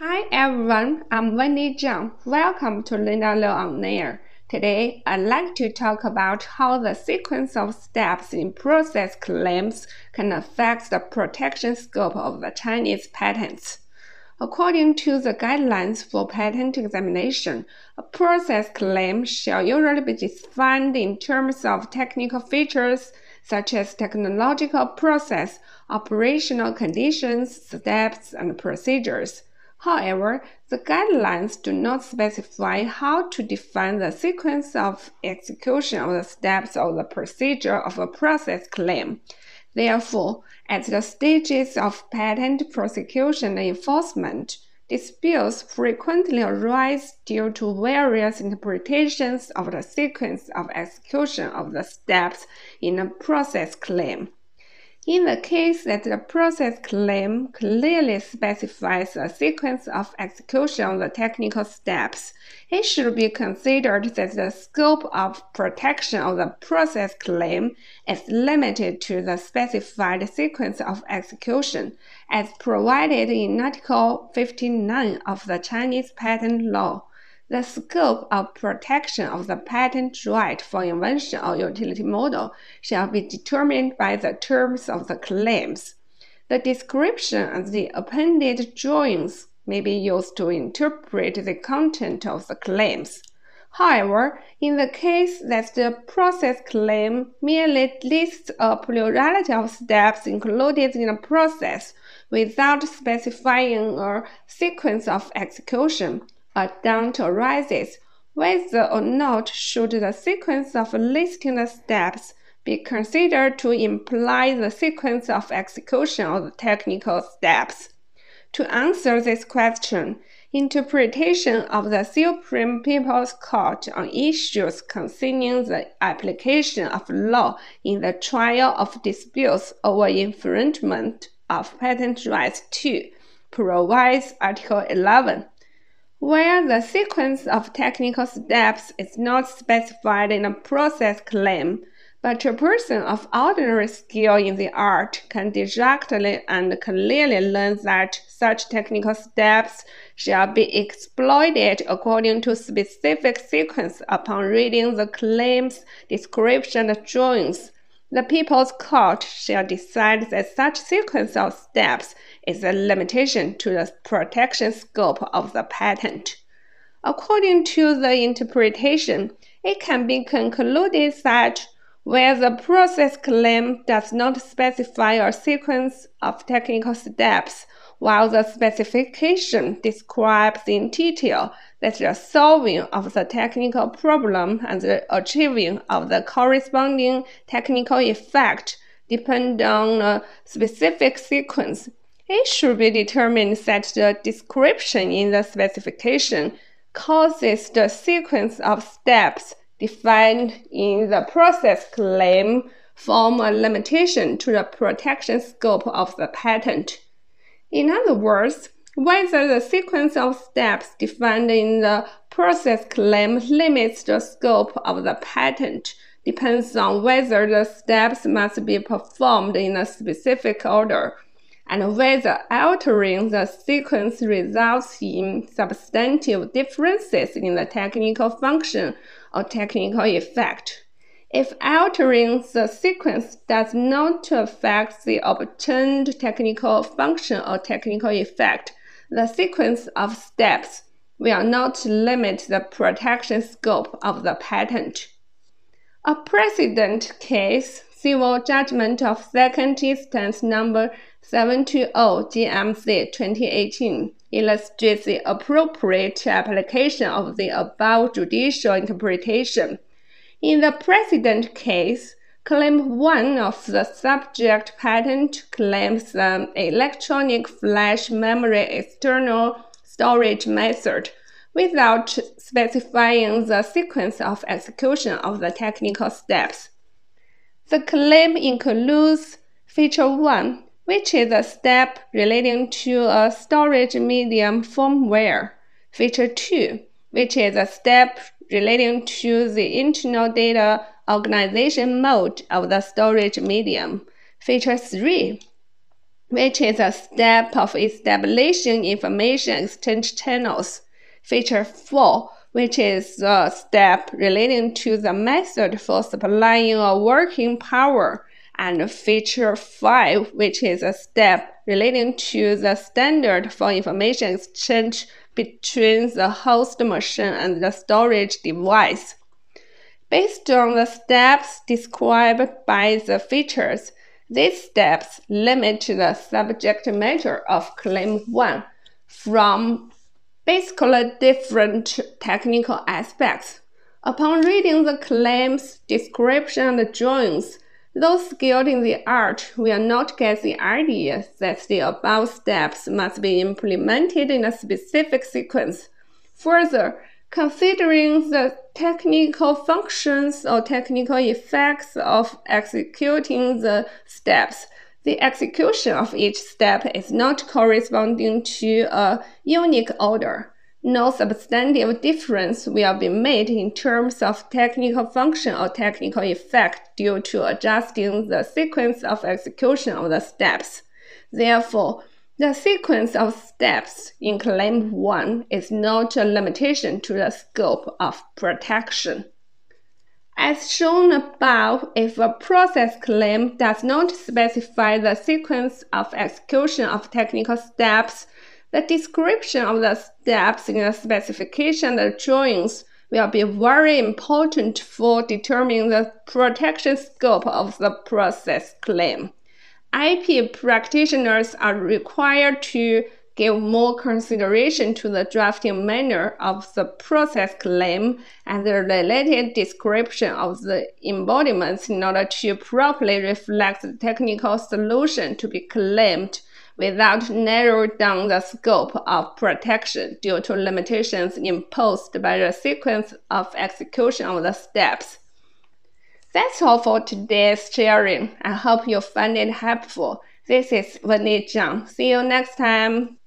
Hi everyone, I'm Wendy Zhang. Welcome to Linda Liu on Air. Today, I'd like to talk about how the sequence of steps in process claims can affect the protection scope of the Chinese patents. According to the guidelines for patent examination, a process claim shall usually be defined in terms of technical features such as technological process, operational conditions, steps, and procedures. However, the guidelines do not specify how to define the sequence of execution of the steps of the procedure of a process claim. Therefore, at the stages of patent prosecution and enforcement, disputes frequently arise due to various interpretations of the sequence of execution of the steps in a process claim. In the case that the process claim clearly specifies a sequence of execution of the technical steps, it should be considered that the scope of protection of the process claim is limited to the specified sequence of execution as provided in Article 59 of the Chinese Patent Law. The scope of protection of the patent right for invention or utility model shall be determined by the terms of the claims. The description and the appended drawings may be used to interpret the content of the claims. However, in the case that the process claim merely lists a plurality of steps included in a process without specifying a sequence of execution, a doubt arises whether or not should the sequence of listing the steps be considered to imply the sequence of execution of the technical steps. To answer this question, interpretation of the Supreme People's Court on issues concerning the application of law in the trial of disputes over infringement of patent rights 2 provides Article 11 where the sequence of technical steps is not specified in a process claim, but a person of ordinary skill in the art can directly and clearly learn that such technical steps shall be exploited according to specific sequence upon reading the claims, description, and drawings the People's Court shall decide that such sequence of steps is a limitation to the protection scope of the patent. According to the interpretation, it can be concluded that where the process claim does not specify a sequence of technical steps, while the specification describes in detail that the solving of the technical problem and the achieving of the corresponding technical effect depend on a specific sequence. It should be determined that the description in the specification causes the sequence of steps defined in the process claim form a limitation to the protection scope of the patent. In other words, whether the sequence of steps defined in the process claim limits the scope of the patent depends on whether the steps must be performed in a specific order and whether altering the sequence results in substantive differences in the technical function or technical effect. If altering the sequence does not affect the obtained technical function or technical effect, the sequence of steps will not limit the protection scope of the patent. A precedent case, civil judgment of second instance number 720 GMC 2018, illustrates the appropriate application of the above judicial interpretation. In the precedent case, Claim 1 of the subject patent claims an electronic flash memory external storage method without specifying the sequence of execution of the technical steps. The claim includes feature 1, which is a step relating to a storage medium firmware. Feature 2, which is a step relating to the internal data organization mode of the storage medium. Feature 3, which is a step of establishing information exchange channels. Feature 4, which is a step relating to the method for supplying a working power. And feature 5, which is a step relating to the standard for information exchange between the host machine and the storage device. Based on the steps described by the features, these steps limit the subject matter of Claim 1 from basically different technical aspects. Upon reading the claims, description, and drawings, those skilled in the art will not get the idea that the above steps must be implemented in a specific sequence. Further, considering the technical functions or technical effects of executing the steps, the execution of each step is not corresponding to a unique order no substantive difference will be made in terms of technical function or technical effect due to adjusting the sequence of execution of the steps. Therefore, the sequence of steps in Claim 1 is not a limitation to the scope of protection. As shown above, if a process claim does not specify the sequence of execution of technical steps, the description of the steps in the specification and drawings will be very important for determining the protection scope of the process claim. IP practitioners are required to give more consideration to the drafting manner of the process claim and the related description of the embodiments in order to properly reflect the technical solution to be claimed without narrowing down the scope of protection due to limitations imposed by the sequence of execution of the steps. That's all for today's sharing. I hope you find it helpful. This is Wendy Zhang. See you next time.